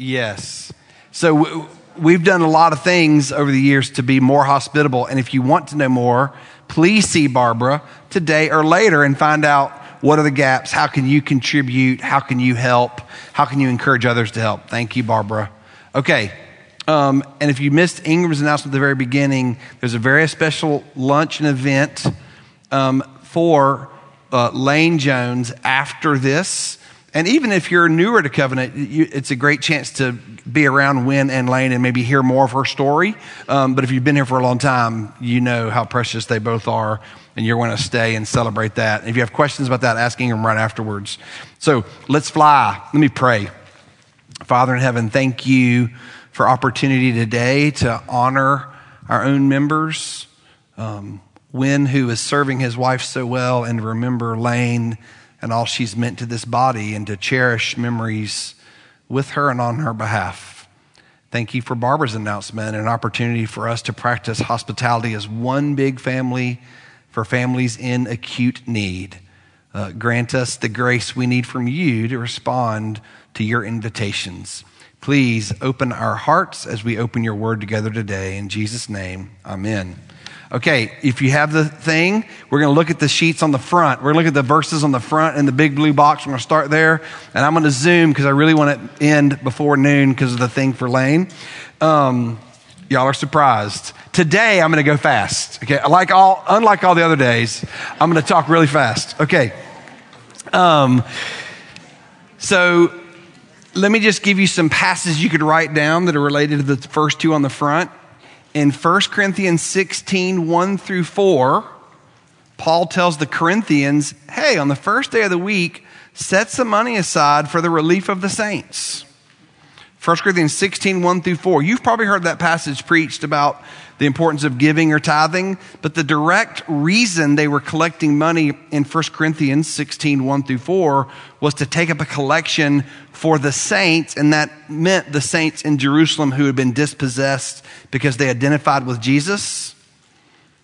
Yes. So we've done a lot of things over the years to be more hospitable. And if you want to know more, please see Barbara today or later and find out what are the gaps? How can you contribute? How can you help? How can you encourage others to help? Thank you, Barbara. Okay. Um, and if you missed Ingram's announcement at the very beginning, there's a very special lunch and event um, for uh, Lane Jones after this. And even if you're newer to Covenant, you, it's a great chance to be around Win and Lane and maybe hear more of her story. Um, but if you've been here for a long time, you know how precious they both are, and you're going to stay and celebrate that. If you have questions about that, ask them right afterwards. So let's fly. Let me pray. Father in heaven, thank you for opportunity today to honor our own members. Um, Win, who is serving his wife so well, and remember Lane and all she's meant to this body, and to cherish memories with her and on her behalf. Thank you for Barbara's announcement and an opportunity for us to practice hospitality as one big family for families in acute need. Uh, grant us the grace we need from you to respond to your invitations. Please open our hearts as we open your word together today. In Jesus' name, amen. Okay, if you have the thing, we're going to look at the sheets on the front. We're going to look at the verses on the front in the big blue box. We're going to start there. And I'm going to zoom because I really want to end before noon because of the thing for Lane. Um, y'all are surprised. Today, I'm going to go fast. Okay, like all, unlike all the other days, I'm going to talk really fast. Okay. Um, so let me just give you some passages you could write down that are related to the first two on the front in 1 Corinthians 16, 1 through 4, Paul tells the Corinthians, hey, on the first day of the week, set some money aside for the relief of the saints. 1 Corinthians 16, 1 through 4. You've probably heard that passage preached about the importance of giving or tithing, but the direct reason they were collecting money in 1 Corinthians 16, 1 through 4 was to take up a collection for the saints, and that meant the saints in Jerusalem who had been dispossessed because they identified with Jesus.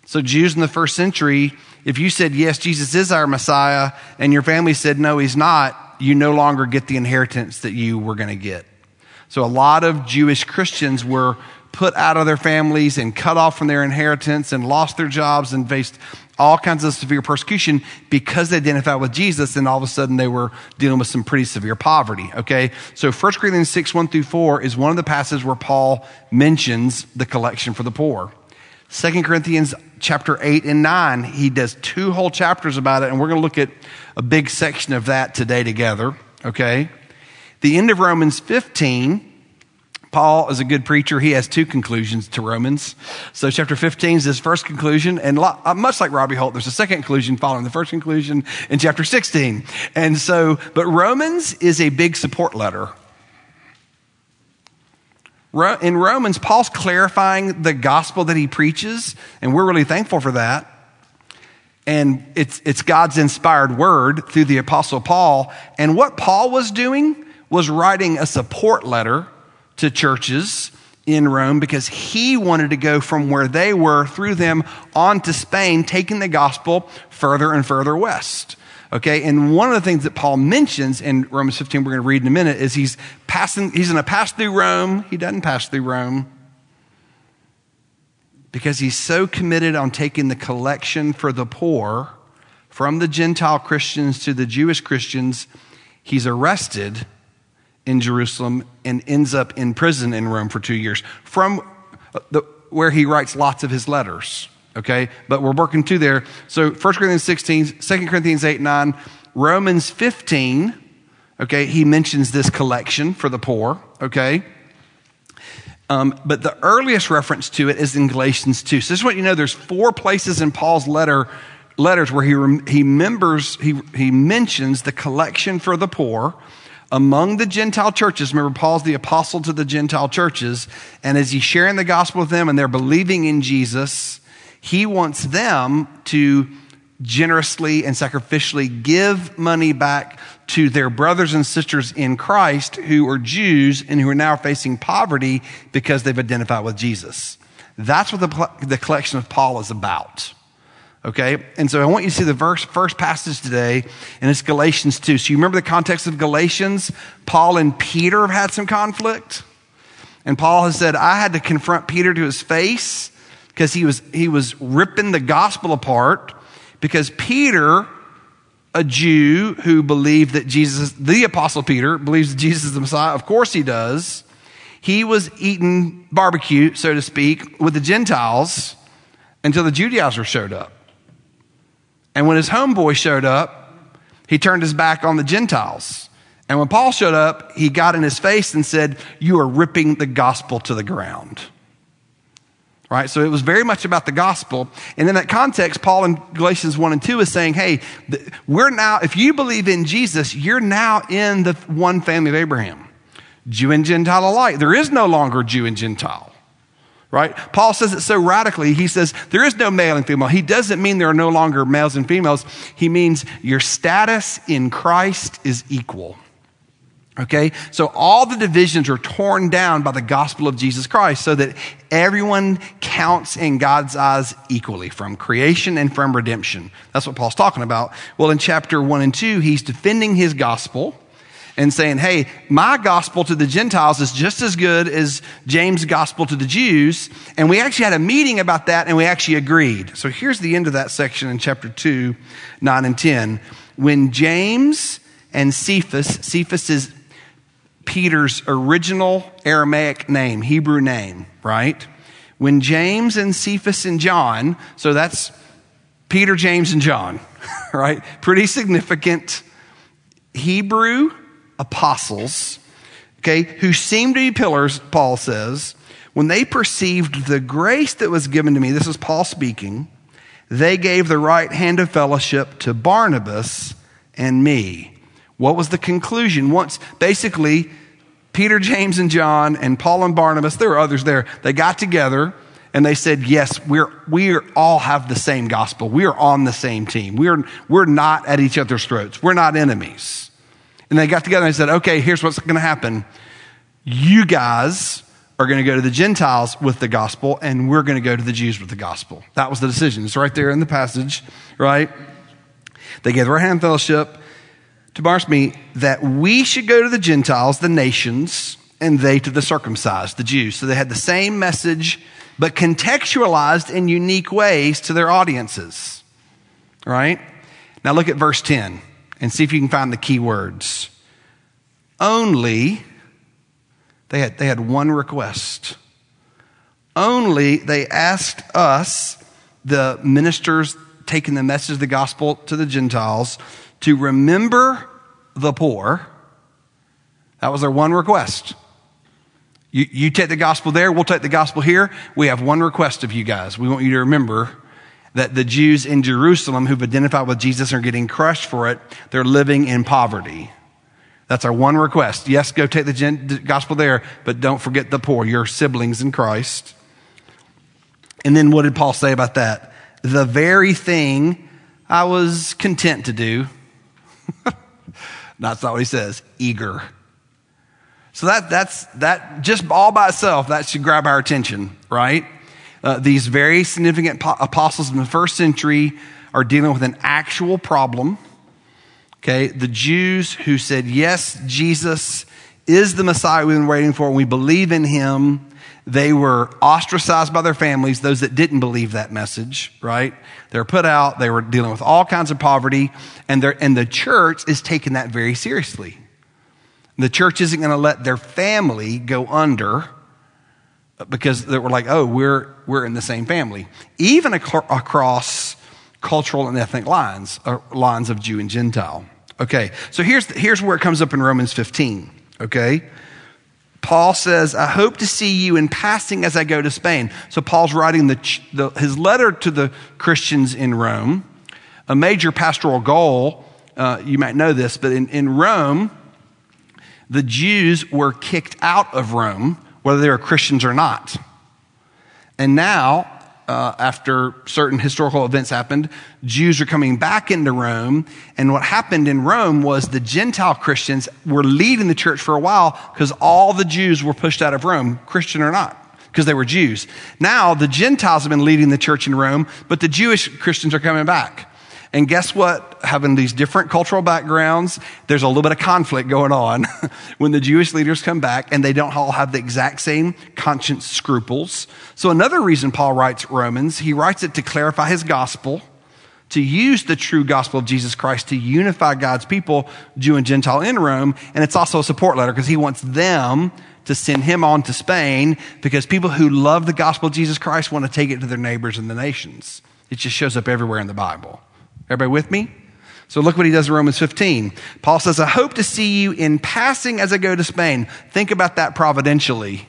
So, Jews in the first century, if you said, Yes, Jesus is our Messiah, and your family said, No, he's not, you no longer get the inheritance that you were going to get. So, a lot of Jewish Christians were put out of their families and cut off from their inheritance and lost their jobs and faced all kinds of severe persecution because they identified with Jesus, and all of a sudden they were dealing with some pretty severe poverty. Okay, so 1 Corinthians 6 1 through 4 is one of the passages where Paul mentions the collection for the poor. 2 Corinthians chapter 8 and 9, he does two whole chapters about it, and we're going to look at a big section of that today together. Okay, the end of Romans 15 Paul is a good preacher. He has two conclusions to Romans. So, chapter 15 is his first conclusion. And uh, much like Robbie Holt, there's a second conclusion following the first conclusion in chapter 16. And so, but Romans is a big support letter. In Romans, Paul's clarifying the gospel that he preaches, and we're really thankful for that. And it's, it's God's inspired word through the Apostle Paul. And what Paul was doing was writing a support letter to churches in Rome because he wanted to go from where they were through them on to Spain, taking the gospel further and further west. Okay, and one of the things that Paul mentions in Romans 15, we're going to read in a minute, is he's passing, he's going to pass through Rome. He doesn't pass through Rome because he's so committed on taking the collection for the poor from the Gentile Christians to the Jewish Christians. He's arrested in Jerusalem and ends up in prison in Rome for two years from the, where he writes lots of his letters. Okay, but we're working to there. So 1 Corinthians 16, 2 Corinthians 8, 9, Romans 15, okay, he mentions this collection for the poor, okay? Um, but the earliest reference to it is in Galatians 2. So this is what you know there's four places in Paul's letter letters where he, he, members, he, he mentions the collection for the poor among the Gentile churches. Remember, Paul's the apostle to the Gentile churches. And as he's sharing the gospel with them and they're believing in Jesus, he wants them to generously and sacrificially give money back to their brothers and sisters in Christ who are Jews and who are now facing poverty because they've identified with Jesus. That's what the, the collection of Paul is about. Okay? And so I want you to see the verse, first passage today, and it's Galatians 2. So you remember the context of Galatians? Paul and Peter have had some conflict. And Paul has said, I had to confront Peter to his face because he was, he was ripping the gospel apart because Peter, a Jew who believed that Jesus, the apostle Peter, believes that Jesus is the Messiah. Of course he does. He was eating barbecue, so to speak, with the Gentiles until the Judaizers showed up. And when his homeboy showed up, he turned his back on the Gentiles. And when Paul showed up, he got in his face and said, You are ripping the gospel to the ground. Right? So it was very much about the gospel. And in that context, Paul in Galatians 1 and 2 is saying, Hey, we're now, if you believe in Jesus, you're now in the one family of Abraham. Jew and Gentile alike. There is no longer Jew and Gentile right? Paul says it so radically. He says there is no male and female. He doesn't mean there are no longer males and females. He means your status in Christ is equal. Okay? So all the divisions are torn down by the gospel of Jesus Christ so that everyone counts in God's eyes equally from creation and from redemption. That's what Paul's talking about. Well, in chapter 1 and 2, he's defending his gospel and saying, hey, my gospel to the Gentiles is just as good as James' gospel to the Jews. And we actually had a meeting about that and we actually agreed. So here's the end of that section in chapter 2, 9 and 10. When James and Cephas, Cephas is Peter's original Aramaic name, Hebrew name, right? When James and Cephas and John, so that's Peter, James, and John, right? Pretty significant Hebrew apostles, okay, who seemed to be pillars, Paul says, when they perceived the grace that was given to me, this is Paul speaking, they gave the right hand of fellowship to Barnabas and me. What was the conclusion? Once, basically, Peter, James, and John, and Paul and Barnabas, there were others there, they got together and they said, Yes, we're, we all have the same gospel. We are on the same team. We're, we're not at each other's throats. We're not enemies. And they got together and they said, Okay, here's what's going to happen. You guys are going to go to the Gentiles with the gospel, and we're going to go to the Jews with the gospel. That was the decision. It's right there in the passage, right? They gave their hand fellowship to Barnabas me that we should go to the Gentiles, the nations, and they to the circumcised, the Jews. So they had the same message, but contextualized in unique ways to their audiences. Right? Now look at verse 10 and see if you can find the key words. Only, they had, they had one request. Only they asked us, the ministers taking the message of the gospel to the Gentiles, to remember the poor. That was their one request. You, you take the gospel there, we'll take the gospel here. We have one request of you guys. We want you to remember that the Jews in Jerusalem who've identified with Jesus are getting crushed for it. They're living in poverty. That's our one request. Yes, go take the gospel there, but don't forget the poor, your siblings in Christ. And then what did Paul say about that? The very thing I was content to do that's not what he says. Eager. So that, that's, that just all by itself, that should grab our attention, right? Uh, these very significant po- apostles in the first century are dealing with an actual problem. Okay. The Jews who said, yes, Jesus is the Messiah we've been waiting for, and we believe in him. They were ostracized by their families, those that didn't believe that message, right? They were put out. They were dealing with all kinds of poverty, and, and the church is taking that very seriously. The church isn't going to let their family go under because they were like, oh, we're, we're in the same family. Even ac- across cultural and ethnic lines, uh, lines of Jew and Gentile. Okay, so here's, here's where it comes up in Romans 15, okay? Paul says, I hope to see you in passing as I go to Spain. So Paul's writing the, the, his letter to the Christians in Rome. A major pastoral goal, uh, you might know this, but in, in Rome, the Jews were kicked out of Rome, whether they were Christians or not. And now, uh, after certain historical events happened, Jews are coming back into Rome. And what happened in Rome was the Gentile Christians were leading the church for a while because all the Jews were pushed out of Rome, Christian or not. because they were Jews. Now the Gentiles have been leading the church in Rome, but the Jewish Christians are coming back. And guess what? Having these different cultural backgrounds, there's a little bit of conflict going on when the Jewish leaders come back and they don't all have the exact same conscience scruples. So another reason Paul writes Romans, he writes it to clarify his gospel, to use the true gospel of Jesus Christ to unify God's people, Jew and Gentile in Rome. And it's also a support letter because he wants them to send him on to Spain because people who love the gospel of Jesus Christ want to take it to their neighbors in the nations. It just shows up everywhere in the Bible. Everybody with me? So look what he does in Romans 15. Paul says, I hope to see you in passing as I go to Spain. Think about that providentially.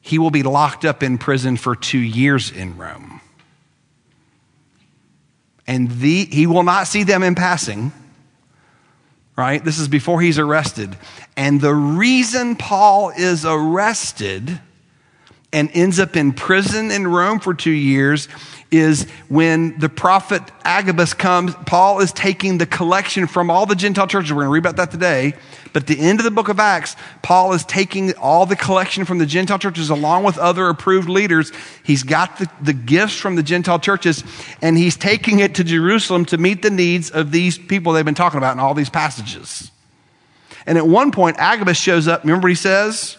He will be locked up in prison for two years in Rome. And the, he will not see them in passing, right? This is before he's arrested. And the reason Paul is arrested and ends up in prison in Rome for two years is when the prophet Agabus comes, Paul is taking the collection from all the Gentile churches. We're going to read about that today. But at the end of the book of Acts, Paul is taking all the collection from the Gentile churches along with other approved leaders. He's got the, the gifts from the Gentile churches and he's taking it to Jerusalem to meet the needs of these people they've been talking about in all these passages. And at one point, Agabus shows up. Remember what he says?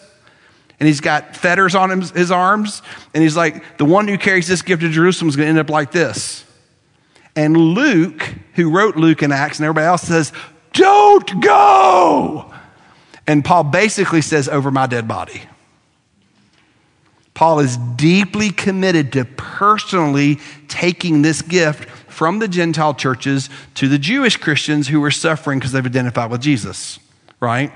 And he's got fetters on his arms. And he's like, the one who carries this gift to Jerusalem is going to end up like this. And Luke, who wrote Luke and Acts, and everybody else says, don't go. And Paul basically says, over my dead body. Paul is deeply committed to personally taking this gift from the Gentile churches to the Jewish Christians who were suffering because they've identified with Jesus, right?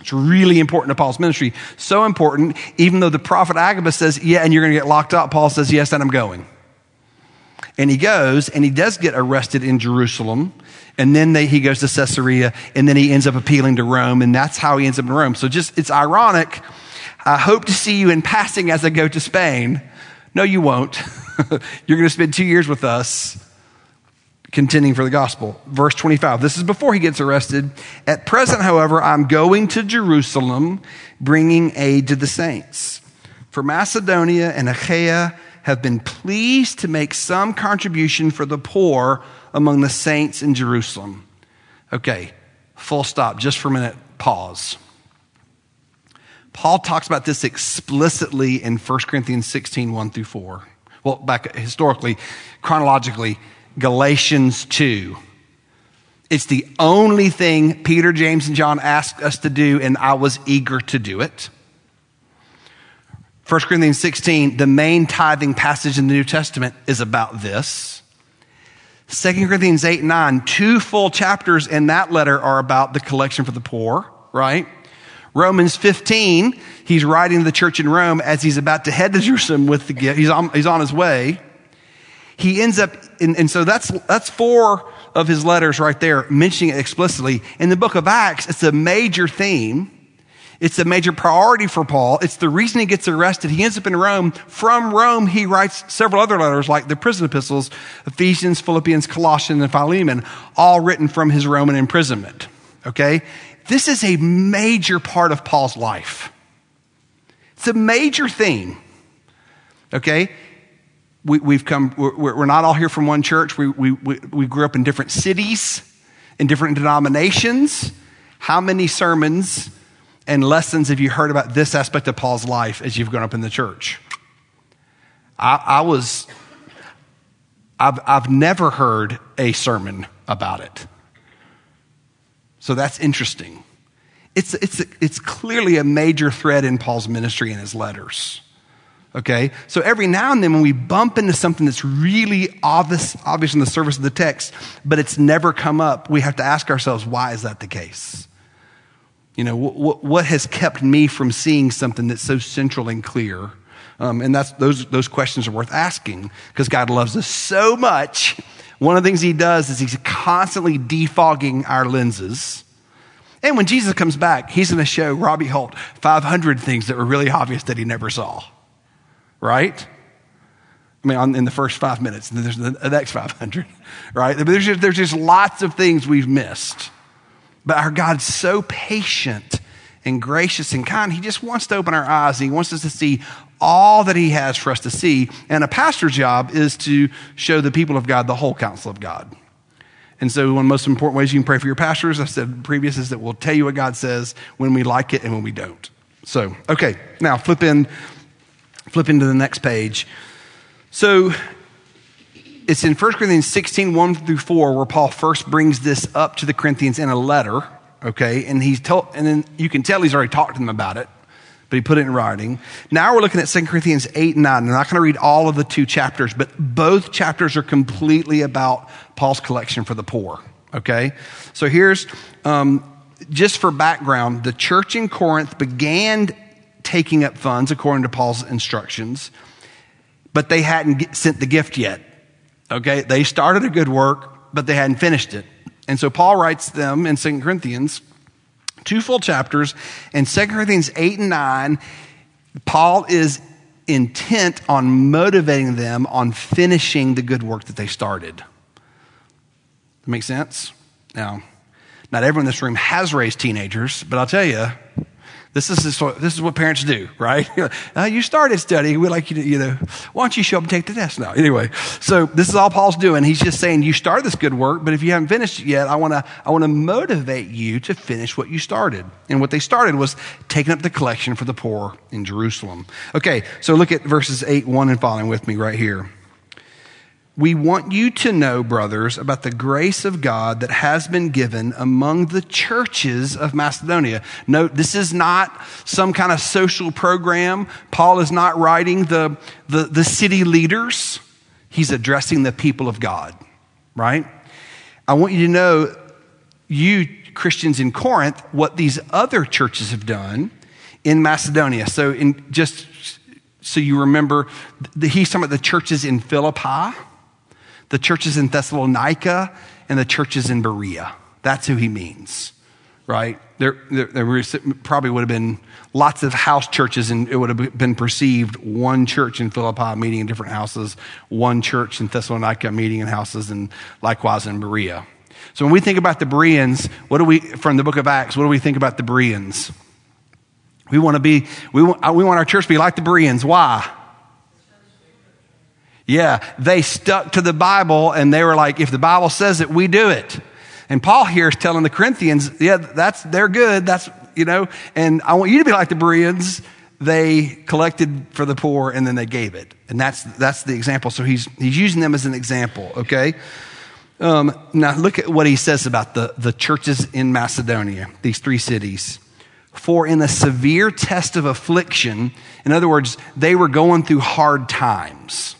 It's really important to Paul's ministry. So important, even though the prophet Agabus says, Yeah, and you're going to get locked up, Paul says, Yes, and I'm going. And he goes, and he does get arrested in Jerusalem. And then they, he goes to Caesarea, and then he ends up appealing to Rome, and that's how he ends up in Rome. So just, it's ironic. I hope to see you in passing as I go to Spain. No, you won't. you're going to spend two years with us contending for the gospel. Verse 25. This is before he gets arrested. At present, however, I'm going to Jerusalem bringing aid to the saints. For Macedonia and Achaia have been pleased to make some contribution for the poor among the saints in Jerusalem. Okay, full stop. Just for a minute, pause. Paul talks about this explicitly in 1 Corinthians 16, 1 through 4. Well, back historically, chronologically, Galatians 2. It's the only thing Peter, James, and John asked us to do, and I was eager to do it. 1 Corinthians 16, the main tithing passage in the New Testament is about this. 2 Corinthians 8 and 9, two full chapters in that letter are about the collection for the poor, right? Romans 15, he's writing to the church in Rome as he's about to head to Jerusalem with the gift. He's on, he's on his way he ends up, in, and so that's, that's four of his letters right there mentioning it explicitly. In the book of Acts, it's a major theme. It's a major priority for Paul. It's the reason he gets arrested. He ends up in Rome. From Rome, he writes several other letters like the prison epistles, Ephesians, Philippians, Colossians, and Philemon, all written from his Roman imprisonment. Okay? This is a major part of Paul's life. It's a major theme. Okay? We, have come, we're, we're, not all here from one church. We, we, we grew up in different cities, in different denominations. How many sermons and lessons have you heard about this aspect of Paul's life as you've grown up in the church? I, I was, I've, I've never heard a sermon about it. So that's interesting. It's, it's, it's clearly a major thread in Paul's ministry and his letters. Okay? So every now and then when we bump into something that's really obvious, obvious in the surface of the text, but it's never come up, we have to ask ourselves, why is that the case? You know, what, what has kept me from seeing something that's so central and clear? Um, and that's, those, those questions are worth asking because God loves us so much. One of the things he does is he's constantly defogging our lenses. And when Jesus comes back, he's going to show Robbie Holt 500 things that were really obvious that he never saw right? I mean, in the first five minutes, and then there's the next 500, right? There's just, there's just lots of things we've missed. But our God's so patient and gracious and kind. He just wants to open our eyes. He wants us to see all that He has for us to see. And a pastor's job is to show the people of God the whole counsel of God. And so, one of the most important ways you can pray for your pastors, I said previous, is that we'll tell you what God says when we like it and when we don't. So, okay, now flip in, flip into the next page. So, it's in 1 Corinthians 16, 1 through 4, where Paul first brings this up to the Corinthians in a letter, okay? And he's told, and then you can tell he's already talked to them about it but he put it in writing. Now we're looking at 2 Corinthians 8 and 9. I'm not going to read all of the two chapters, but both chapters are completely about Paul's collection for the poor. Okay? So here's, um, just for background, the church in Corinth began taking up funds according to Paul's instructions, but they hadn't sent the gift yet. Okay? They started a good work, but they hadn't finished it. And so Paul writes them in 2 Corinthians two full chapters. In 2 Corinthians 8 and 9, Paul is intent on motivating them on finishing the good work that they started. That makes sense? Now, not everyone in this room has raised teenagers, but I'll tell you, this is, this is what parents do, right? uh, you started studying. We like you to, you know, why don't you show up and take the test now? Anyway, so this is all Paul's doing. He's just saying you started this good work, but if you haven't finished it yet, I want to, I want to motivate you to finish what you started. And what they started was taking up the collection for the poor in Jerusalem. Okay, so look at verses 8, 1 and following with me right here we want you to know, brothers, about the grace of God that has been given among the churches of Macedonia. Note, this is not some kind of social program. Paul is not writing the, the, the city leaders, he's addressing the people of God, right? I want you to know, you Christians in Corinth, what these other churches have done in Macedonia. So, in just so you remember, he's talking about the churches in Philippi the churches in Thessalonica and the churches in Berea. That's who he means, right? There, there, there probably would have been lots of house churches, and it would have been perceived one church in Philippi meeting in different houses, one church in Thessalonica meeting in houses, and likewise in Berea. So when we think about the Bereans, what do we, from the book of Acts, what do we think about the Bereans? We want to be, we want, we want our church to be like the Bereans. Why? Yeah, they stuck to the Bible and they were like, if the Bible says it, we do it. And Paul here is telling the Corinthians, yeah, that's, they're good. That's, you know, and I want you to be like the Bereans. They collected for the poor and then they gave it. And that's, that's the example. So he's, he's using them as an example, okay? Um, now look at what he says about the, the churches in Macedonia, these three cities. For in a severe test of affliction, in other words, they were going through hard times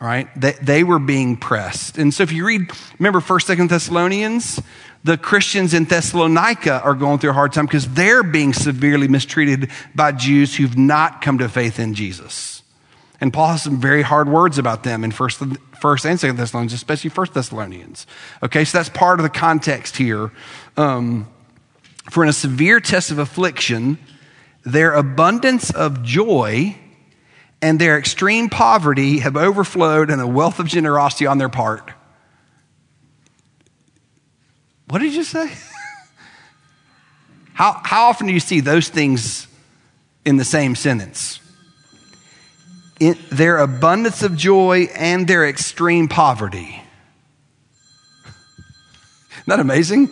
right? They, they were being pressed. And so if you read, remember 1st, 2nd Thessalonians, the Christians in Thessalonica are going through a hard time because they're being severely mistreated by Jews who've not come to faith in Jesus. And Paul has some very hard words about them in 1st, first and 2nd Thessalonians, especially 1st Thessalonians. Okay, so that's part of the context here. Um, for in a severe test of affliction, their abundance of joy and their extreme poverty have overflowed in a wealth of generosity on their part. What did you say? how, how often do you see those things in the same sentence? In their abundance of joy and their extreme poverty. Isn't that amazing?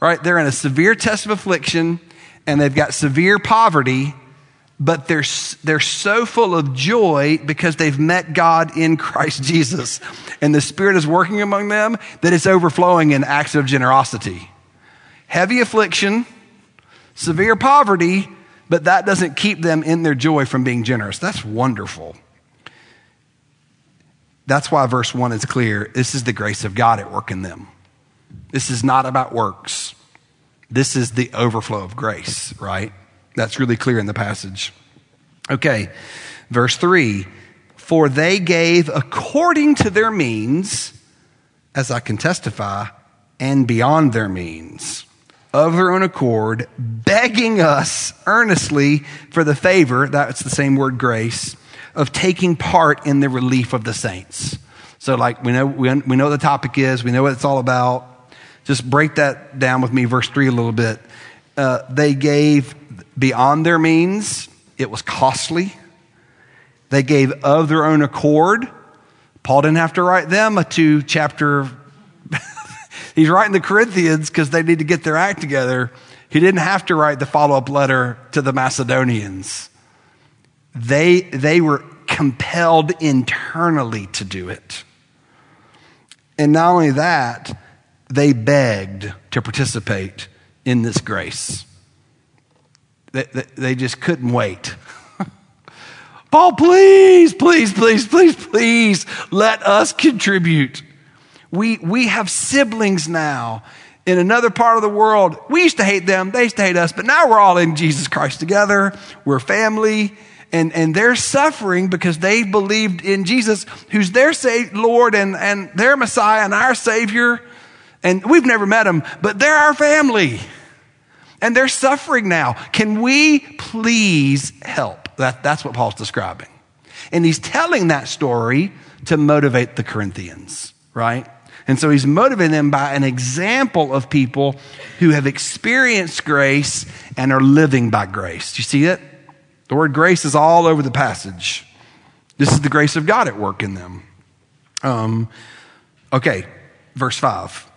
Right? They're in a severe test of affliction and they've got severe poverty but they're, they're so full of joy because they've met God in Christ Jesus. And the Spirit is working among them that it's overflowing in acts of generosity. Heavy affliction, severe poverty, but that doesn't keep them in their joy from being generous. That's wonderful. That's why verse 1 is clear. This is the grace of God at work in them. This is not about works. This is the overflow of grace, right? That's really clear in the passage. Okay, verse 3 For they gave according to their means, as I can testify, and beyond their means, of their own accord, begging us earnestly for the favor, that's the same word grace, of taking part in the relief of the saints. So, like, we know, we, we know the topic is, we know what it's all about. Just break that down with me, verse 3 a little bit Uh, they gave beyond their means, it was costly. They gave of their own accord. Paul didn't have to write them a two chapter. He's writing the Corinthians because they need to get their act together. He didn't have to write the follow up letter to the Macedonians. They, they were compelled internally to do it. And not only that, they begged to participate in this grace. They, they, just couldn't wait. Paul, please, please, please, please, please let us contribute. We, we have siblings now in another part of the world. We used to hate them, they used to hate us, but now we're all in Jesus Christ together. We're family. And, and they're suffering because they believed in Jesus, who's their Lord and, and their Messiah and our Savior. And we've never met them, but they're our family. And they're suffering now. Can we please help? That, that's what Paul's describing. And he's telling that story to motivate the Corinthians, right? And so he's motivating them by an example of people who have experienced grace and are living by grace. Do you see it? The word grace is all over the passage. This is the grace of God at work in them. Um, okay, verse 5.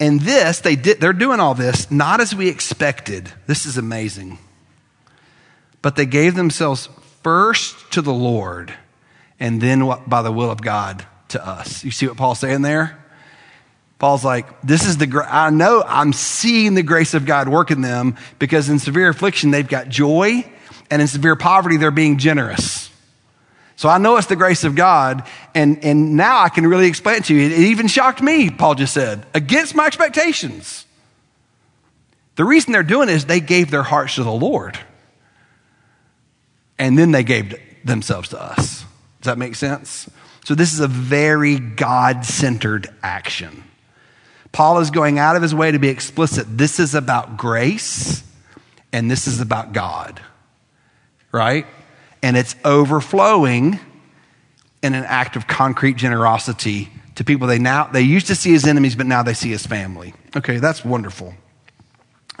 And this, they did, they're doing all this not as we expected. This is amazing but they gave themselves first to the Lord and then by the will of God to us. You see what Paul's saying there? Paul's like, this is the, I know I'm seeing the grace of God work in them because in severe affliction, they've got joy and in severe poverty, they're being generous. So I know it's the grace of God. And, and now I can really explain it to you. It, it even shocked me, Paul just said, against my expectations. The reason they're doing it is they gave their hearts to the Lord and then they gave themselves to us. Does that make sense? So, this is a very God centered action. Paul is going out of his way to be explicit. This is about grace and this is about God, right? And it's overflowing in an act of concrete generosity to people they now they used to see as enemies but now they see as family. Okay, that's wonderful.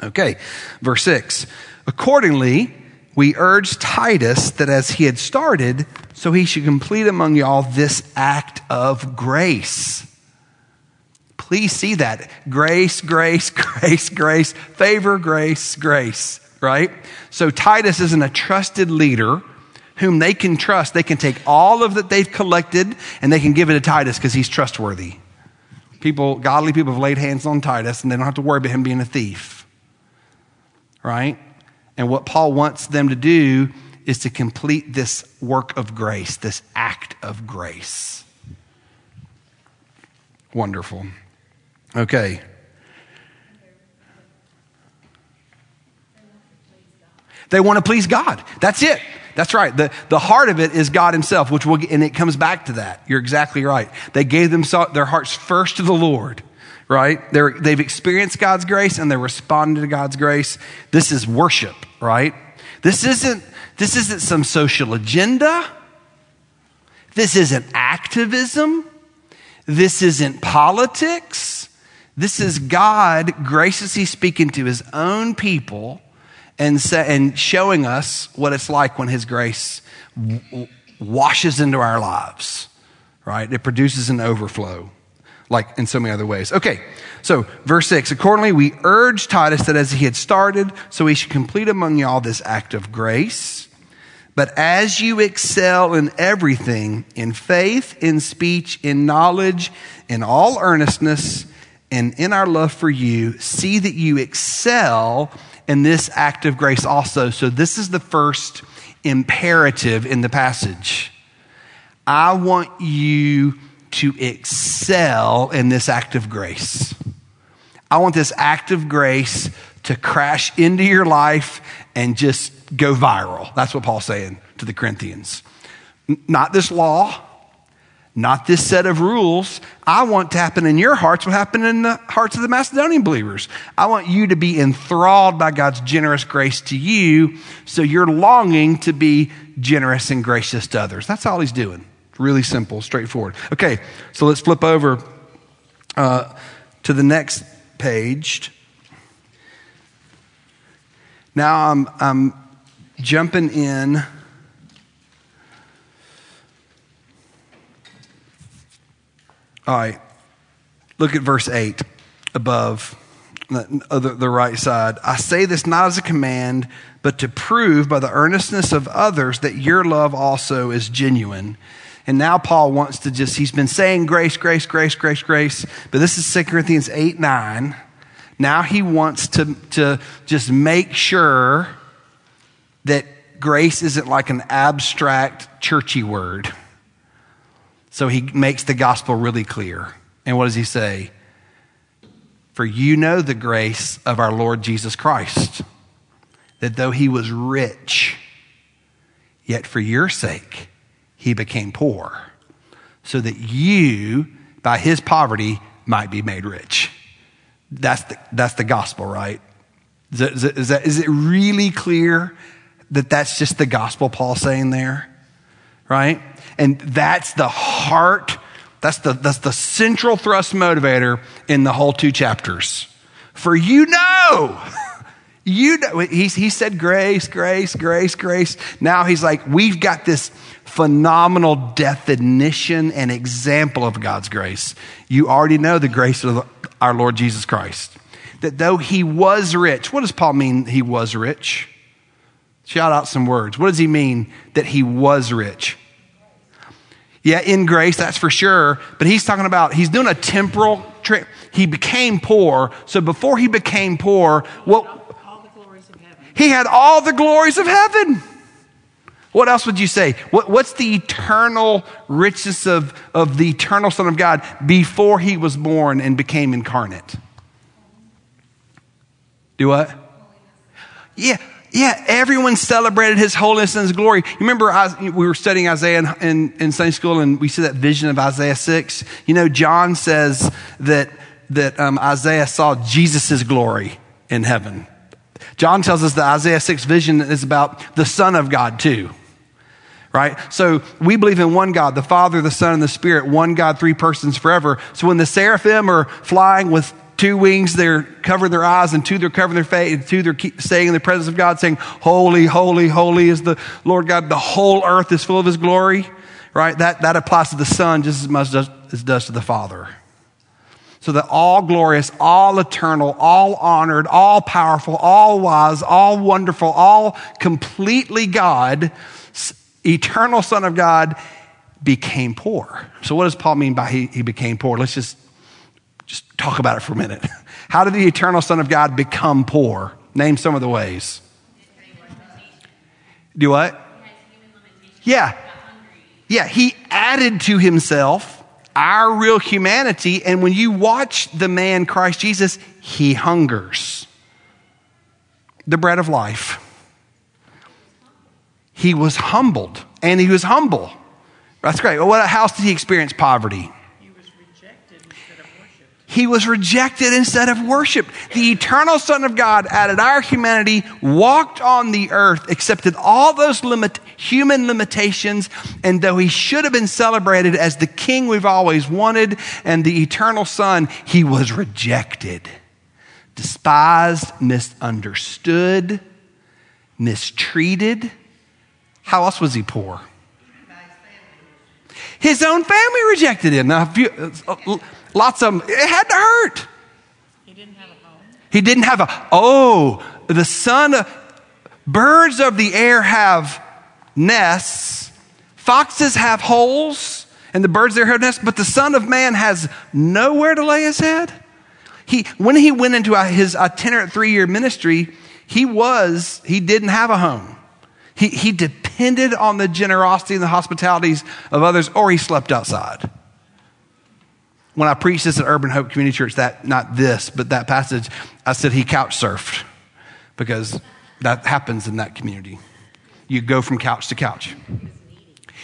Okay, verse 6. Accordingly, we urge Titus that as he had started, so he should complete among y'all this act of grace. Please see that. Grace, grace, grace, grace, favor, grace, grace, right? So Titus isn't a trusted leader whom they can trust. They can take all of that they've collected and they can give it to Titus because he's trustworthy. People, godly people have laid hands on Titus and they don't have to worry about him being a thief, right? And what Paul wants them to do is to complete this work of grace, this act of grace. Wonderful. Okay. They want to please God. That's it. That's right. The, the heart of it is God Himself, which will, and it comes back to that. You're exactly right. They gave them their hearts first to the Lord right? They're, they've experienced God's grace and they're responding to God's grace. This is worship, right? This isn't, this isn't some social agenda. This isn't activism. This isn't politics. This is God graciously speaking to his own people and, sa- and showing us what it's like when his grace w- washes into our lives, right? It produces an overflow like in so many other ways. Okay, so verse 6 Accordingly, we urge Titus that as he had started, so he should complete among y'all this act of grace. But as you excel in everything, in faith, in speech, in knowledge, in all earnestness, and in our love for you, see that you excel in this act of grace also. So, this is the first imperative in the passage. I want you to excel in this act of grace. I want this act of grace to crash into your life and just go viral. That's what Paul's saying to the Corinthians. Not this law, not this set of rules. I want to happen in your hearts what happened in the hearts of the Macedonian believers. I want you to be enthralled by God's generous grace to you, so you're longing to be generous and gracious to others. That's all he's doing. Really simple, straightforward. Okay, so let's flip over uh, to the next page. Now I'm, I'm jumping in. All right. Look at verse 8 above the, the, right side. I say this not as a command, but to prove by the earnestness of others that your love also is genuine. And now Paul wants to just, he's been saying grace, grace, grace, grace, grace, but this is 2 Corinthians 8 9. Now he wants to, to just make sure that grace isn't like an abstract, churchy word. So he makes the gospel really clear. And what does he say? For you know the grace of our Lord Jesus Christ, that though he was rich, yet for your sake he became poor, so that you, by his poverty, might be made rich. That's the, that's the gospel, right? Is, that, is, that, is, that, is it really clear that that's just the gospel Paul's saying there? Right? And that's the heart that's the, that's the central thrust motivator in the whole two chapters. For you know, you know, he, he said grace, grace, grace, grace. Now he's like, we've got this phenomenal definition and example of God's grace. You already know the grace of our Lord Jesus Christ. That though he was rich, what does Paul mean he was rich? Shout out some words. What does he mean that he was rich? Yeah, in grace, that's for sure. But he's talking about, he's doing a temporal trick. He became poor. So before he became poor, what? He had all the glories of heaven. What else would you say? What, what's the eternal richness of, of the eternal Son of God before he was born and became incarnate? Do what? Yeah, yeah, everyone celebrated his holiness and his glory. You remember we were studying Isaiah in, in, in, Sunday school and we see that vision of Isaiah 6. You know, John says that, that um, Isaiah saw Jesus' glory in heaven. John tells us that Isaiah 6 vision is about the Son of God too. Right? So we believe in one God, the Father, the Son, and the Spirit, one God, three persons forever. So when the seraphim are flying with Two wings, they're covering their eyes, and two, they're covering their face, and two, they're staying in the presence of God, saying, Holy, holy, holy is the Lord God. The whole earth is full of His glory, right? That, that applies to the Son just as much as does to the Father. So that all glorious, all eternal, all honored, all powerful, all wise, all wonderful, all completely God, eternal Son of God, became poor. So, what does Paul mean by he, he became poor? Let's just just talk about it for a minute. How did the eternal Son of God become poor? Name some of the ways. Do what? Yeah. Yeah, he added to himself our real humanity. And when you watch the man Christ Jesus, he hungers. The bread of life. He was humbled, and he was humble. That's great. Well, what house did he experience poverty? He was rejected instead of worshiped. The eternal Son of God added our humanity, walked on the earth, accepted all those limit, human limitations, and though he should have been celebrated as the king we've always wanted and the eternal Son, he was rejected, despised, misunderstood, mistreated. How else was he poor? His own family rejected him. Now, uh, uh, Lots of them. It had to hurt. He didn't have a home. He didn't have a, oh, the son of, birds of the air have nests, foxes have holes, and the birds there have nests, but the son of man has nowhere to lay his head. He, when he went into his itinerant three year ministry, he was, he didn't have a home. He, he depended on the generosity and the hospitalities of others, or he slept outside when I preached this at Urban Hope Community Church, that not this, but that passage, I said he couch surfed because that happens in that community. You go from couch to couch.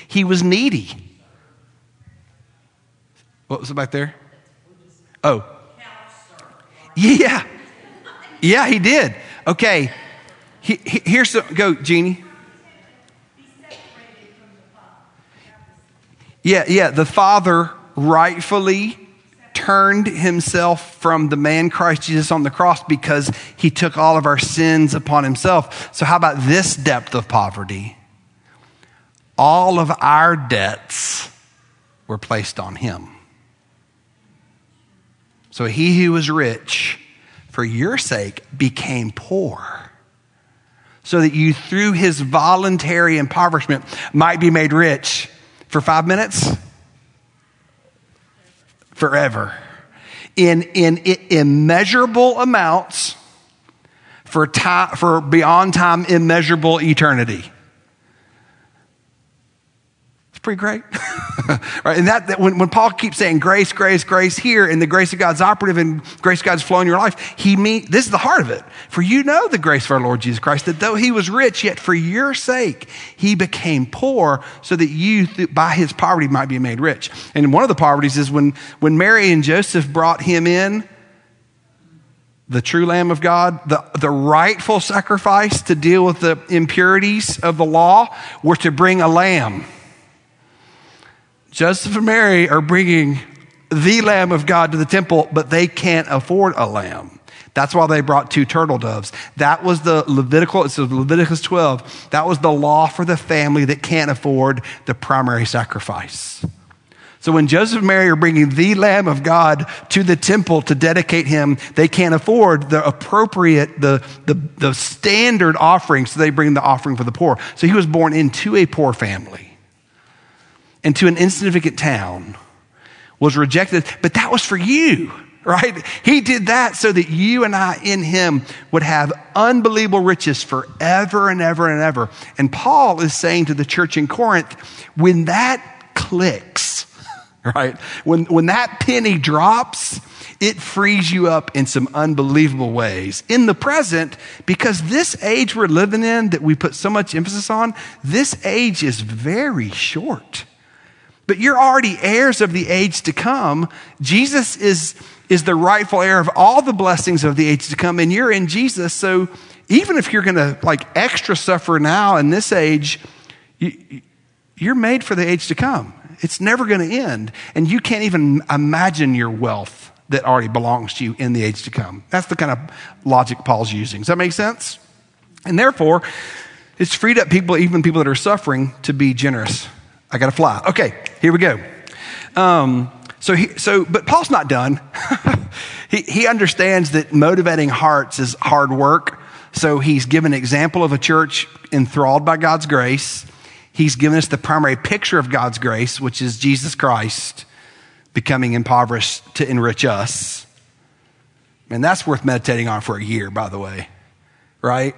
He was needy. What was it back there? Oh. Yeah. Yeah, he did. Okay. He, he, here's the, go, Jeannie. Yeah, yeah. The father rightfully turned himself from the man Christ Jesus on the cross because he took all of our sins upon himself. So, how about this depth of poverty? All of our debts were placed on him. So, he who was rich for your sake became poor so that you, through his voluntary impoverishment, might be made rich for five minutes forever. In, in immeasurable amounts for, time, for beyond time, immeasurable eternity pretty great. right? And that, that when, when Paul keeps saying grace, grace, grace here, and the grace of God's operative and grace of God's flowing in your life, he mean this is the heart of it. For you know the grace of our Lord Jesus Christ, that though he was rich, yet for your sake he became poor, so that you th- by his poverty might be made rich. And one of the poverties is when, when Mary and Joseph brought him in, the true Lamb of God, the, the rightful sacrifice to deal with the impurities of the law, were to bring a lamb. Joseph and Mary are bringing the Lamb of God to the temple, but they can't afford a lamb. That's why they brought two turtle doves. That was the Levitical, it's Leviticus 12. That was the law for the family that can't afford the primary sacrifice. So when Joseph and Mary are bringing the Lamb of God to the temple to dedicate him, they can't afford the appropriate, the, the, the standard offering, so they bring the offering for the poor. So he was born into a poor family and to an insignificant town was rejected, but that was for you, right? He did that so that you and I in him would have unbelievable riches forever and ever and ever. And Paul is saying to the church in Corinth, when that clicks, right? When, when that penny drops, it frees you up in some unbelievable ways in the present because this age we're living in that we put so much emphasis on, this age is very short. But you're already heirs of the age to come. Jesus is, is the rightful heir of all the blessings of the age to come, and you're in Jesus. So even if you're going to like extra suffer now in this age, you, you're made for the age to come. It's never going to end. And you can't even imagine your wealth that already belongs to you in the age to come. That's the kind of logic Paul's using. Does that make sense? And therefore, it's freed up people, even people that are suffering, to be generous I got to fly. Okay, here we go. Um, so, he, so, but Paul's not done. he, he understands that motivating hearts is hard work. So he's given an example of a church enthralled by God's grace. He's given us the primary picture of God's grace, which is Jesus Christ becoming impoverished to enrich us. And that's worth meditating on for a year, by the way, right?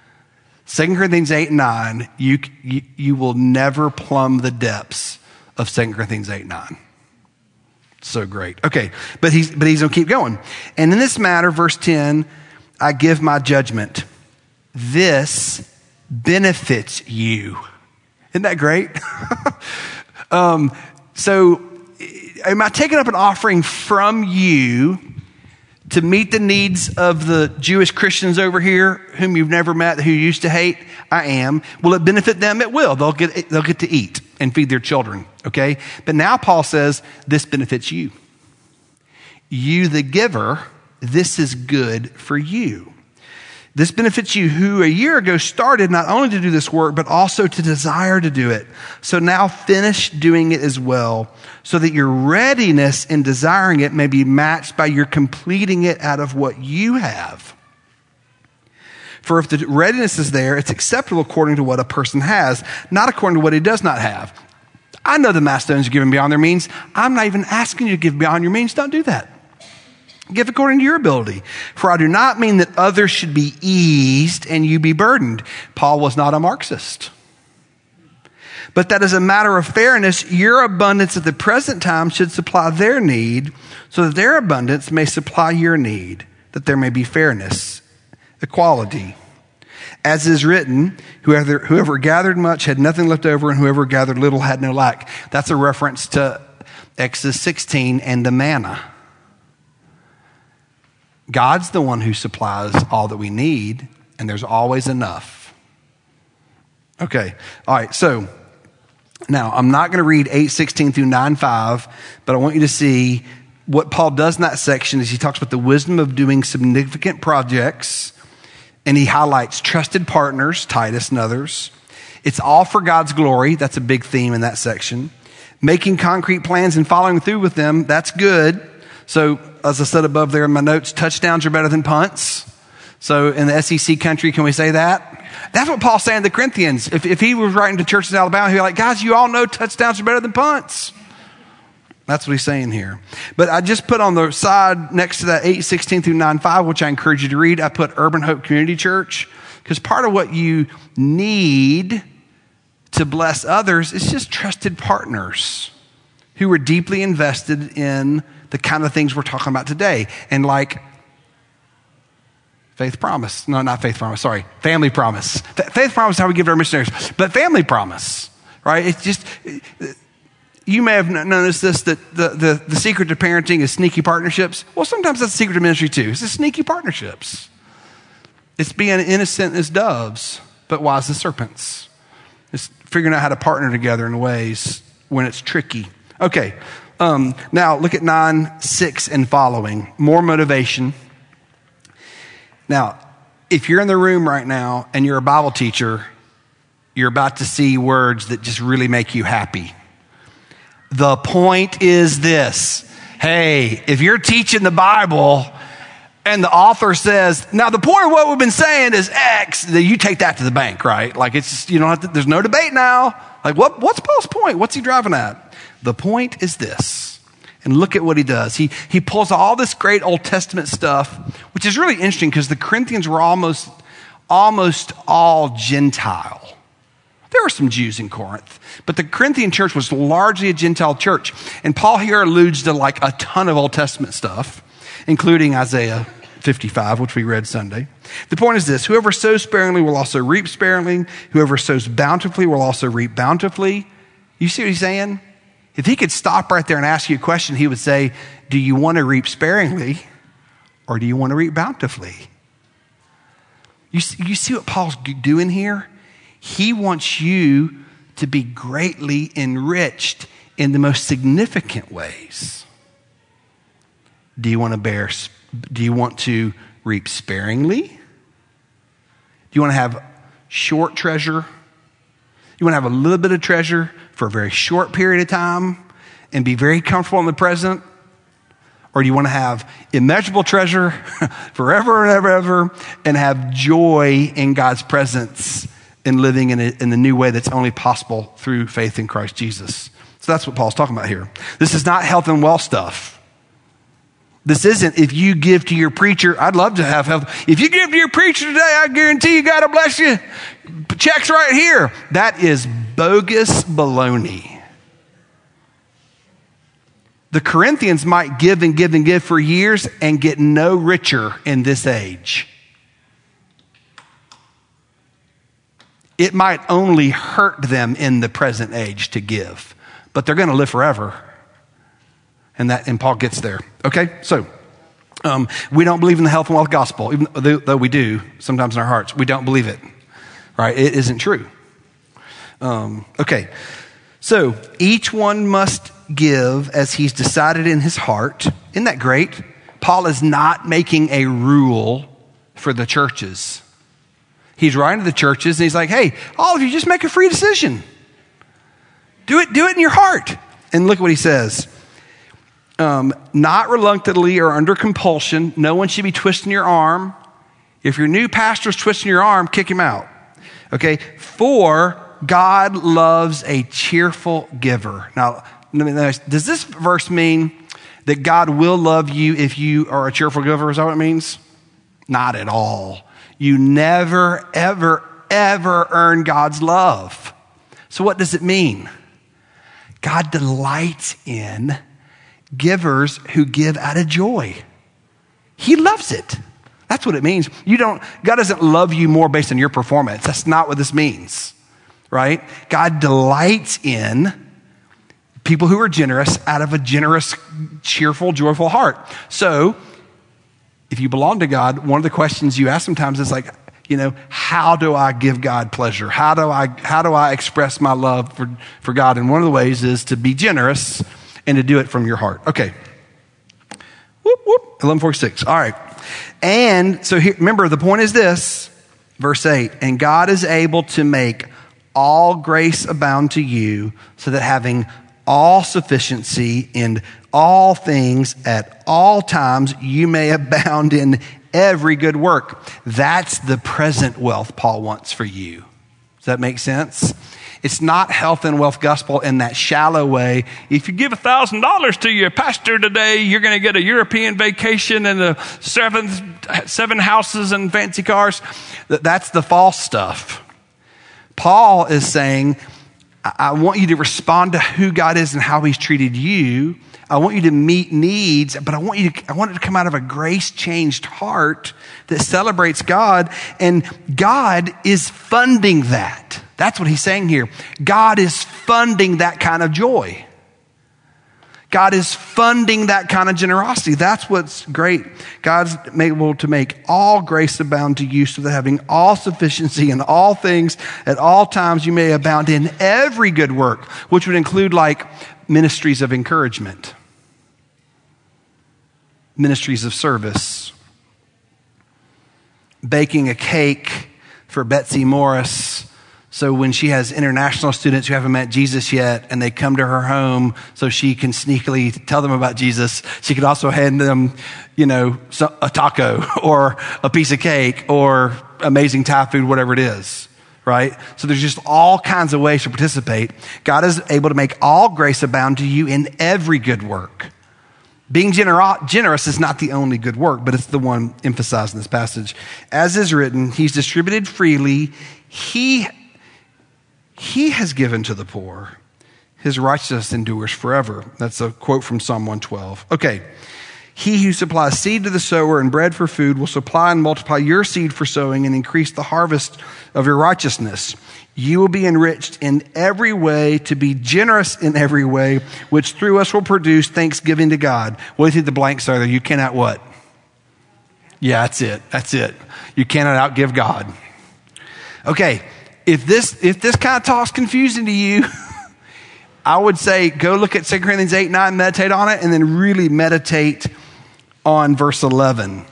2 Corinthians 8 and 9, you, you, you will never plumb the depths of 2 Corinthians 8 9. So great. Okay, but he's, but he's going to keep going. And in this matter, verse 10, I give my judgment. This benefits you. Isn't that great? um, so, am I taking up an offering from you to meet the needs of the Jewish Christians over here whom you've never met, who you used to hate? I am. Will it benefit them? It will. They'll get, they'll get to eat and feed their children, okay? But now Paul says this benefits you. You, the giver, this is good for you. This benefits you who a year ago started not only to do this work, but also to desire to do it. So now finish doing it as well, so that your readiness in desiring it may be matched by your completing it out of what you have. For if the readiness is there, it's acceptable according to what a person has, not according to what he does not have. I know the Macedonians are giving beyond their means. I'm not even asking you to give beyond your means. Don't do that. Give according to your ability. For I do not mean that others should be eased and you be burdened. Paul was not a Marxist. But that as a matter of fairness, your abundance at the present time should supply their need, so that their abundance may supply your need, that there may be fairness, equality. As is written, whoever, whoever gathered much had nothing left over, and whoever gathered little had no lack. That's a reference to Exodus 16 and the manna. God's the one who supplies all that we need, and there's always enough. Okay, all right, so now I'm not going to read 816 through 95, but I want you to see what Paul does in that section is he talks about the wisdom of doing significant projects and he highlights trusted partners, Titus and others. It's all for God's glory. That's a big theme in that section. Making concrete plans and following through with them, that's good. So, as I said above there in my notes, touchdowns are better than punts. So, in the SEC country, can we say that? That's what Paul's saying to the Corinthians. If, if he was writing to churches in Alabama, he'd be like, guys, you all know touchdowns are better than punts. That's what he's saying here. But I just put on the side next to that 816 through 95, which I encourage you to read, I put Urban Hope Community Church. Because part of what you need to bless others is just trusted partners who are deeply invested in the kind of things we're talking about today. And like faith promise. No, not faith promise. Sorry. Family promise. Faith promise is how we give to our missionaries. But family promise, right? It's just you may have noticed this that the, the, the, secret to parenting is sneaky partnerships. Well, sometimes that's the secret to ministry too. It's the sneaky partnerships. It's being innocent as doves, but wise as serpents. It's figuring out how to partner together in ways when it's tricky. Okay, um, now look at 9, 6, and following. More motivation. Now, if you're in the room right now and you're a Bible teacher, you're about to see words that just really make you happy. The point is this hey, if you're teaching the Bible and the author says, now the point of what we've been saying is X, that you take that to the bank, right? Like it's, you don't have to, there's no debate now. Like what, what's Paul's point? What's he driving at? The point is this. And look at what he does. He, he pulls all this great Old Testament stuff, which is really interesting because the Corinthians were almost, almost all Gentile. There were some Jews in Corinth, but the Corinthian church was largely a Gentile church. And Paul here alludes to like a ton of Old Testament stuff, including Isaiah 55, which we read Sunday. The point is this whoever sows sparingly will also reap sparingly, whoever sows bountifully will also reap bountifully. You see what he's saying? If he could stop right there and ask you a question, he would say, Do you want to reap sparingly or do you want to reap bountifully? You see, you see what Paul's doing here? He wants you to be greatly enriched in the most significant ways. Do you want to bear, do you want to reap sparingly? Do you want to have short treasure? You want to have a little bit of treasure for a very short period of time and be very comfortable in the present? Or do you want to have immeasurable treasure forever and ever, ever and have joy in God's presence in living in, a, in the new way that's only possible through faith in Christ Jesus. So that's what Paul's talking about here. This is not health and wealth stuff. This isn't if you give to your preacher, I'd love to have health. If you give to your preacher today, I guarantee you, God will bless you. Check's right here. That is bogus baloney. The Corinthians might give and give and give for years and get no richer in this age. It might only hurt them in the present age to give, but they're going to live forever. And that, and Paul gets there. Okay, so um, we don't believe in the health and wealth gospel, even though we do sometimes in our hearts. We don't believe it, right? It isn't true. Um, okay, so each one must give as he's decided in his heart. Isn't that great? Paul is not making a rule for the churches. He's writing to the churches and he's like, hey, all of you just make a free decision. Do it, do it in your heart. And look what he says. Um, not reluctantly or under compulsion. No one should be twisting your arm. If your new pastor is twisting your arm, kick him out. Okay? For God loves a cheerful giver. Now, does this verse mean that God will love you if you are a cheerful giver? Is that what it means? Not at all. You never, ever, ever earn God's love. So, what does it mean? God delights in givers who give out of joy. He loves it. That's what it means. You don't, God doesn't love you more based on your performance. That's not what this means, right? God delights in people who are generous out of a generous, cheerful, joyful heart. So, if you belong to God, one of the questions you ask sometimes is like, you know, how do I give God pleasure? How do I, how do I express my love for, for God? And one of the ways is to be generous and to do it from your heart. Okay. Whoop, whoop. 1146. All right. And so here, remember, the point is this verse 8 and God is able to make all grace abound to you, so that having all sufficiency in all things at all times, you may abound in every good work. That's the present wealth Paul wants for you. Does that make sense? It's not health and wealth gospel in that shallow way. If you give a thousand dollars to your pastor today, you're going to get a European vacation and seven, seven houses and fancy cars. That's the false stuff. Paul is saying, I want you to respond to who God is and how he's treated you. I want you to meet needs, but I want you to, I want it to come out of a grace changed heart that celebrates God. And God is funding that. That's what he's saying here. God is funding that kind of joy. God is funding that kind of generosity. That's what's great. God's able to make all grace abound to you so that having all sufficiency in all things at all times you may abound in every good work, which would include like ministries of encouragement, ministries of service, baking a cake for Betsy Morris so when she has international students who haven't met Jesus yet and they come to her home so she can sneakily tell them about Jesus, she could also hand them, you know, a taco or a piece of cake or amazing Thai food, whatever it is. Right? So there's just all kinds of ways to participate. God is able to make all grace abound to you in every good work. Being generous is not the only good work, but it's the one emphasized in this passage. As is written, He's distributed freely. He he has given to the poor. His righteousness endures forever. That's a quote from Psalm 112. Okay. He who supplies seed to the sower and bread for food will supply and multiply your seed for sowing and increase the harvest of your righteousness. You will be enriched in every way to be generous in every way, which through us will produce thanksgiving to God. What do you think the blanks are there? You cannot what? Yeah, that's it. That's it. You cannot outgive God. Okay if this, if this kind of talk's confusing to you, I would say go look at 2 Corinthians 8, 9, meditate on it, and then really meditate on verse 11.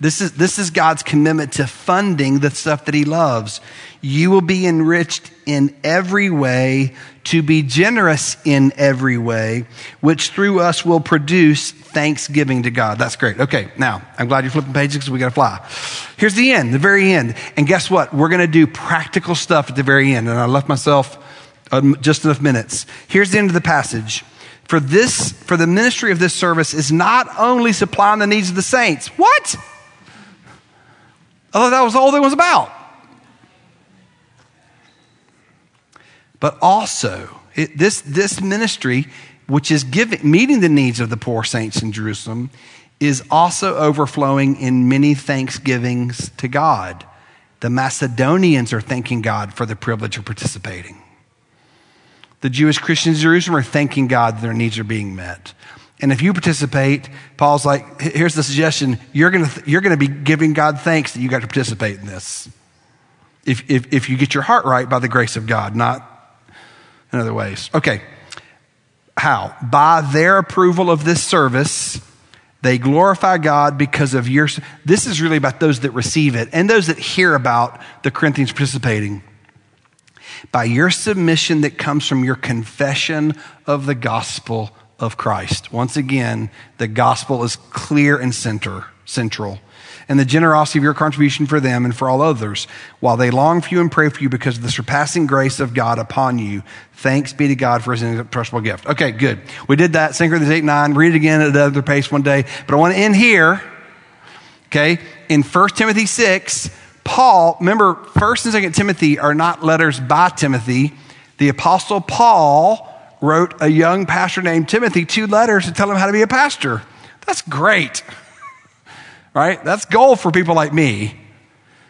This is, this is God's commitment to funding the stuff that He loves. You will be enriched in every way, to be generous in every way, which through us will produce thanksgiving to God. That's great. Okay, now, I'm glad you're flipping pages because we got to fly. Here's the end, the very end. And guess what? We're going to do practical stuff at the very end. And I left myself um, just enough minutes. Here's the end of the passage. For this, for the ministry of this service is not only supplying the needs of the saints. What? I thought that was all it was about. But also, it, this, this ministry, which is giving, meeting the needs of the poor saints in Jerusalem, is also overflowing in many thanksgivings to God. The Macedonians are thanking God for the privilege of participating. The Jewish Christians in Jerusalem are thanking God that their needs are being met. And if you participate, Paul's like, here's the suggestion you're going to you're going to be giving God thanks that you got to participate in this. If, if, if you get your heart right by the grace of God, not in other ways. Okay. How? By their approval of this service, they glorify God because of your. This is really about those that receive it and those that hear about the Corinthians participating. By your submission that comes from your confession of the gospel of Christ. Once again, the gospel is clear and center, central and the generosity of your contribution for them and for all others, while they long for you and pray for you because of the surpassing grace of God upon you. Thanks be to God for his inexpressible gift. Okay, good. We did that. Corinthians 8, 9. Read it again at another pace one day. But I want to end here, okay, in 1 Timothy 6. Paul, remember, 1st and 2nd Timothy are not letters by Timothy. The apostle Paul wrote a young pastor named Timothy two letters to tell him how to be a pastor. That's great right? That's gold for people like me,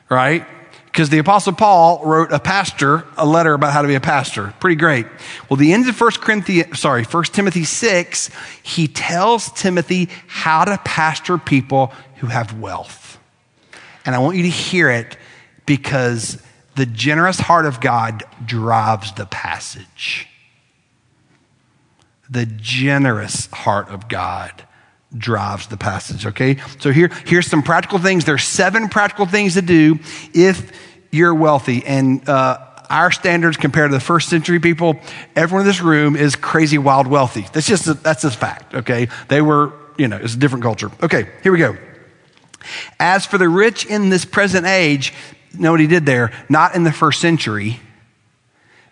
right? Because the apostle Paul wrote a pastor a letter about how to be a pastor. Pretty great. Well, the end of First Corinthians, sorry, First Timothy 6, he tells Timothy how to pastor people who have wealth. And I want you to hear it because the generous heart of God drives the passage. The generous heart of God drives the passage, okay? So here, here's some practical things. There's seven practical things to do if you're wealthy. And uh, our standards compared to the first century people, everyone in this room is crazy, wild, wealthy. That's just a, that's a fact, okay? They were, you know, it's a different culture. Okay, here we go. As for the rich in this present age, know what he did there? Not in the first century.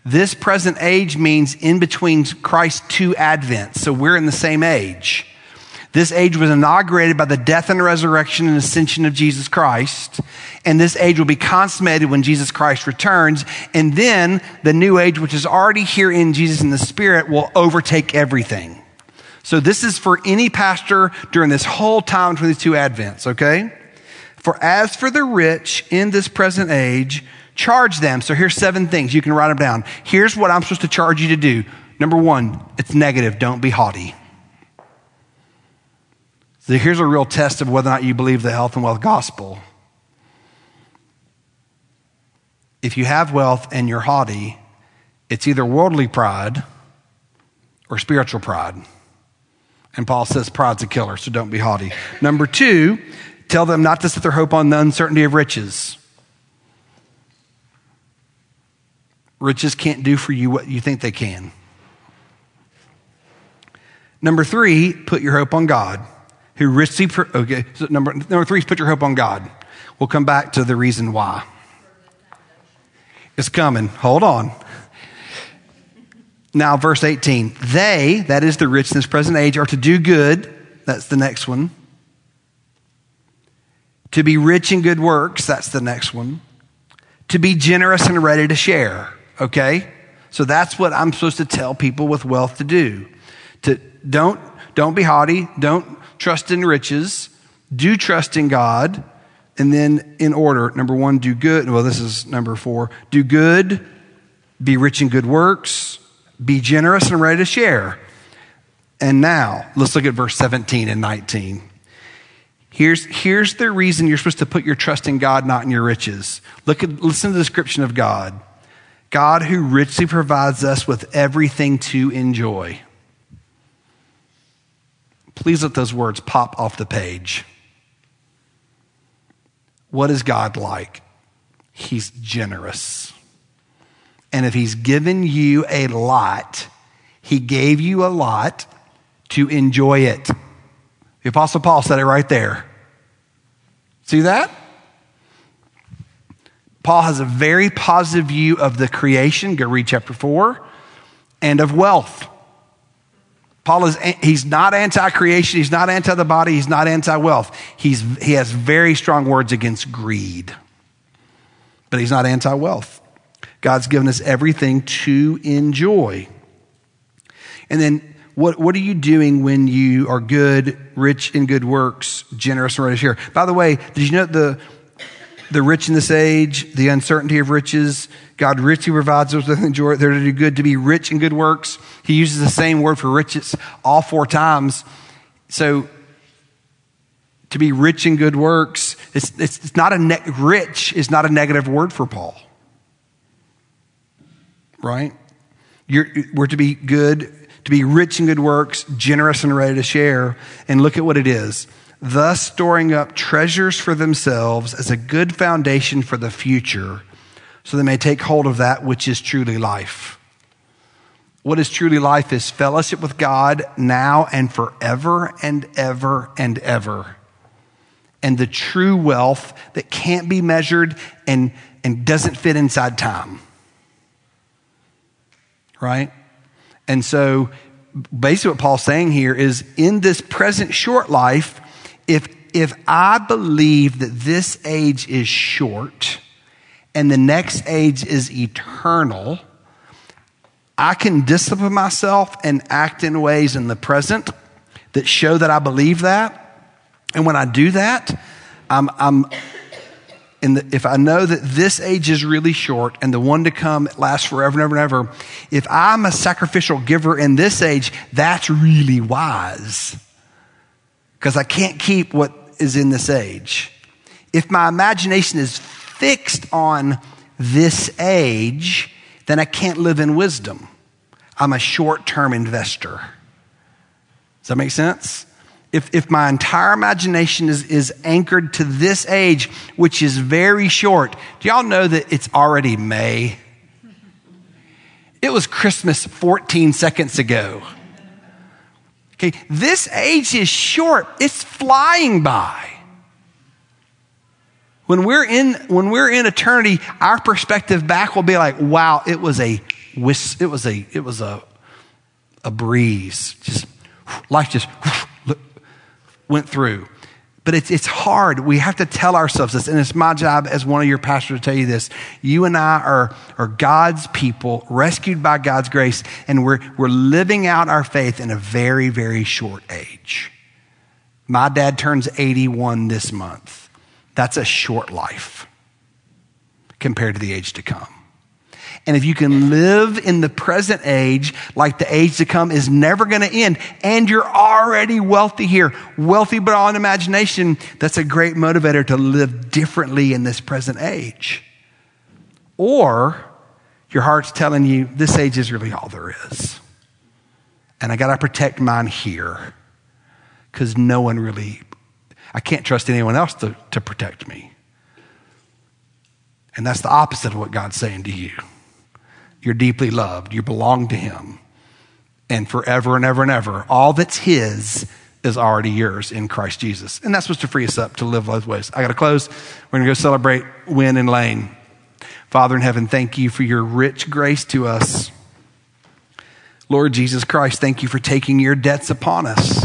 This present age means in between Christ's two advents. So we're in the same age. This age was inaugurated by the death and resurrection and ascension of Jesus Christ. And this age will be consummated when Jesus Christ returns. And then the new age, which is already here in Jesus in the Spirit, will overtake everything. So this is for any pastor during this whole time between these two advents, okay? For as for the rich in this present age, charge them. So here's seven things. You can write them down. Here's what I'm supposed to charge you to do. Number one, it's negative. Don't be haughty. So here's a real test of whether or not you believe the health and wealth gospel. If you have wealth and you're haughty, it's either worldly pride or spiritual pride. And Paul says pride's a killer, so don't be haughty. Number two, tell them not to set their hope on the uncertainty of riches. Riches can't do for you what you think they can. Number three, put your hope on God who richly, okay, so number, number three is put your hope on God. We'll come back to the reason why. It's coming. Hold on. Now, verse 18. They, that is the rich in this present age, are to do good. That's the next one. To be rich in good works. That's the next one. To be generous and ready to share. Okay? So that's what I'm supposed to tell people with wealth to do. To don't don't be haughty, don't trust in riches, do trust in God, and then in order, number one, do good. Well, this is number four. Do good, be rich in good works, be generous and ready to share. And now, let's look at verse 17 and 19. Here's, here's the reason you're supposed to put your trust in God, not in your riches. Look at, listen to the description of God. God who richly provides us with everything to enjoy. Please let those words pop off the page. What is God like? He's generous. And if He's given you a lot, He gave you a lot to enjoy it. The Apostle Paul said it right there. See that? Paul has a very positive view of the creation, go read chapter 4, and of wealth. Paul is, he's not anti creation, he's not anti the body, he's not anti wealth. He's, he has very strong words against greed, but he's not anti wealth. God's given us everything to enjoy. And then, what, what are you doing when you are good, rich in good works, generous and ready to share? By the way, did you know the, the rich in this age, the uncertainty of riches. God richly provides us with enjoy. They're to do good, to be rich in good works. He uses the same word for riches all four times. So, to be rich in good works, it's, it's, it's not a ne- rich is not a negative word for Paul. Right? You're, we're to be good, to be rich in good works, generous and ready to share. And look at what it is thus storing up treasures for themselves as a good foundation for the future, so they may take hold of that which is truly life. What is truly life is fellowship with God now and forever and ever and ever. And the true wealth that can't be measured and, and doesn't fit inside time. Right? And so basically what Paul's saying here is in this present short life, if, if I believe that this age is short and the next age is eternal, I can discipline myself and act in ways in the present that show that I believe that. And when I do that, I'm, I'm the, if I know that this age is really short and the one to come lasts forever and ever and ever, if I'm a sacrificial giver in this age, that's really wise because I can't keep what is in this age. If my imagination is fixed on this age, then I can't live in wisdom. I'm a short term investor. Does that make sense? If, if my entire imagination is, is anchored to this age, which is very short, do y'all know that it's already May? It was Christmas 14 seconds ago. Okay, this age is short, it's flying by. When we're in, when we're in eternity, our perspective back will be like, wow, it was a it was a, it was a, a breeze. Just, life just went through. But it's, it's hard. We have to tell ourselves this, and it's my job as one of your pastors to tell you this. You and I are, are God's people, rescued by God's grace, and we're, we're living out our faith in a very, very short age. My dad turns 81 this month. That's a short life compared to the age to come. And if you can live in the present age like the age to come is never going to end, and you're already wealthy here, wealthy beyond imagination, that's a great motivator to live differently in this present age. Or your heart's telling you this age is really all there is. And I got to protect mine here because no one really, I can't trust anyone else to, to protect me. And that's the opposite of what God's saying to you. You're deeply loved. You belong to Him. And forever and ever and ever, all that's His is already yours in Christ Jesus. And that's supposed to free us up to live those ways. I got to close. We're going to go celebrate Win and Lane. Father in heaven, thank you for your rich grace to us. Lord Jesus Christ, thank you for taking your debts upon us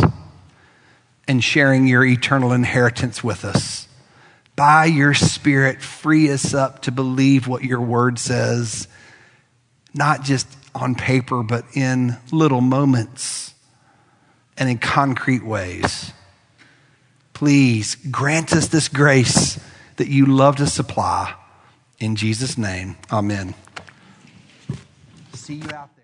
and sharing your eternal inheritance with us. By your Spirit, free us up to believe what your word says not just on paper, but in little moments and in concrete ways. Please grant us this grace that you love to supply. In Jesus' name, amen. See you out there.